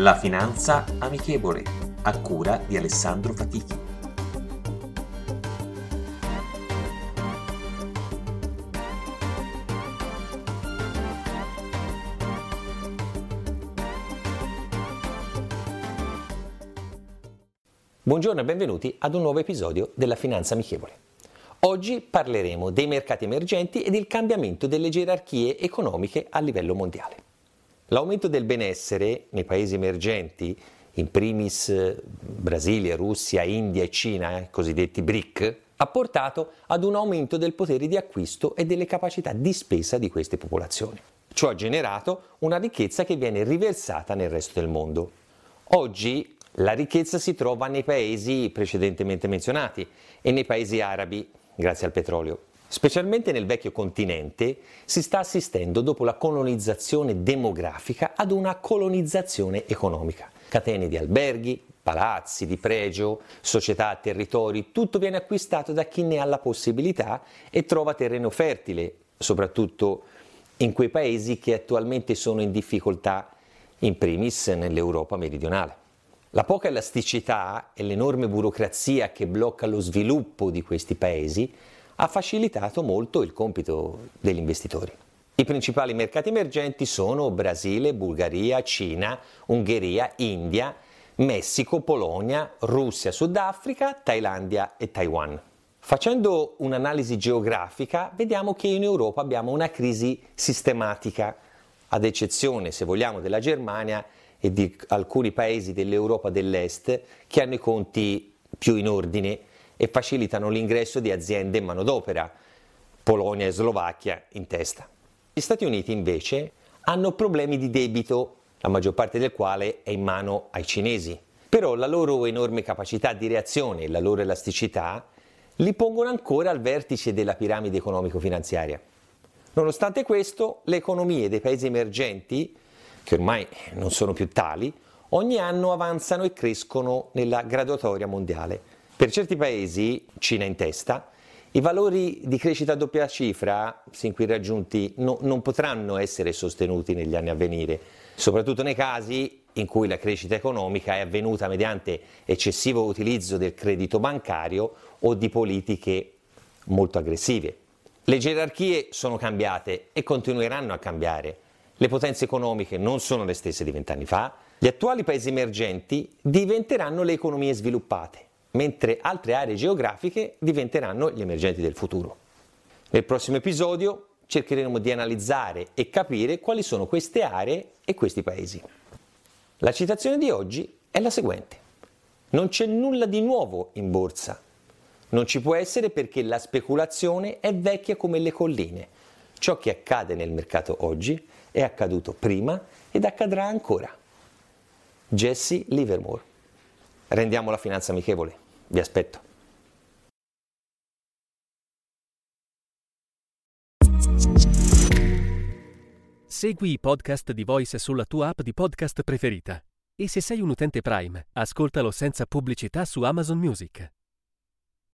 La finanza amichevole, a cura di Alessandro Fatichi. Buongiorno e benvenuti ad un nuovo episodio della Finanza Amichevole. Oggi parleremo dei mercati emergenti e del cambiamento delle gerarchie economiche a livello mondiale. L'aumento del benessere nei paesi emergenti, in primis eh, Brasile, Russia, India e Cina, i cosiddetti BRIC, ha portato ad un aumento del potere di acquisto e delle capacità di spesa di queste popolazioni. Ciò ha generato una ricchezza che viene riversata nel resto del mondo. Oggi la ricchezza si trova nei paesi precedentemente menzionati e nei paesi arabi, grazie al petrolio. Specialmente nel vecchio continente si sta assistendo dopo la colonizzazione demografica ad una colonizzazione economica. Catene di alberghi, palazzi di pregio, società, territori, tutto viene acquistato da chi ne ha la possibilità e trova terreno fertile, soprattutto in quei paesi che attualmente sono in difficoltà, in primis nell'Europa meridionale. La poca elasticità e l'enorme burocrazia che blocca lo sviluppo di questi paesi ha facilitato molto il compito degli investitori. I principali mercati emergenti sono Brasile, Bulgaria, Cina, Ungheria, India, Messico, Polonia, Russia, Sudafrica, Thailandia e Taiwan. Facendo un'analisi geografica, vediamo che in Europa abbiamo una crisi sistematica, ad eccezione, se vogliamo, della Germania e di alcuni paesi dell'Europa dell'Est che hanno i conti più in ordine e facilitano l'ingresso di aziende e manodopera, Polonia e Slovacchia in testa. Gli Stati Uniti invece hanno problemi di debito, la maggior parte del quale è in mano ai cinesi. Però la loro enorme capacità di reazione e la loro elasticità li pongono ancora al vertice della piramide economico-finanziaria. Nonostante questo, le economie dei paesi emergenti, che ormai non sono più tali, ogni anno avanzano e crescono nella graduatoria mondiale per certi paesi, Cina in testa, i valori di crescita a doppia cifra sin qui raggiunti no, non potranno essere sostenuti negli anni a venire, soprattutto nei casi in cui la crescita economica è avvenuta mediante eccessivo utilizzo del credito bancario o di politiche molto aggressive. Le gerarchie sono cambiate e continueranno a cambiare. Le potenze economiche non sono le stesse di vent'anni fa. Gli attuali paesi emergenti diventeranno le economie sviluppate mentre altre aree geografiche diventeranno gli emergenti del futuro. Nel prossimo episodio cercheremo di analizzare e capire quali sono queste aree e questi paesi. La citazione di oggi è la seguente. Non c'è nulla di nuovo in borsa. Non ci può essere perché la speculazione è vecchia come le colline. Ciò che accade nel mercato oggi è accaduto prima ed accadrà ancora. Jesse Livermore rendiamo la finanza amichevole. Vi aspetto. Segui i podcast di Voice sulla tua app di podcast preferita. E se sei un utente Prime, ascoltalo senza pubblicità su Amazon Music.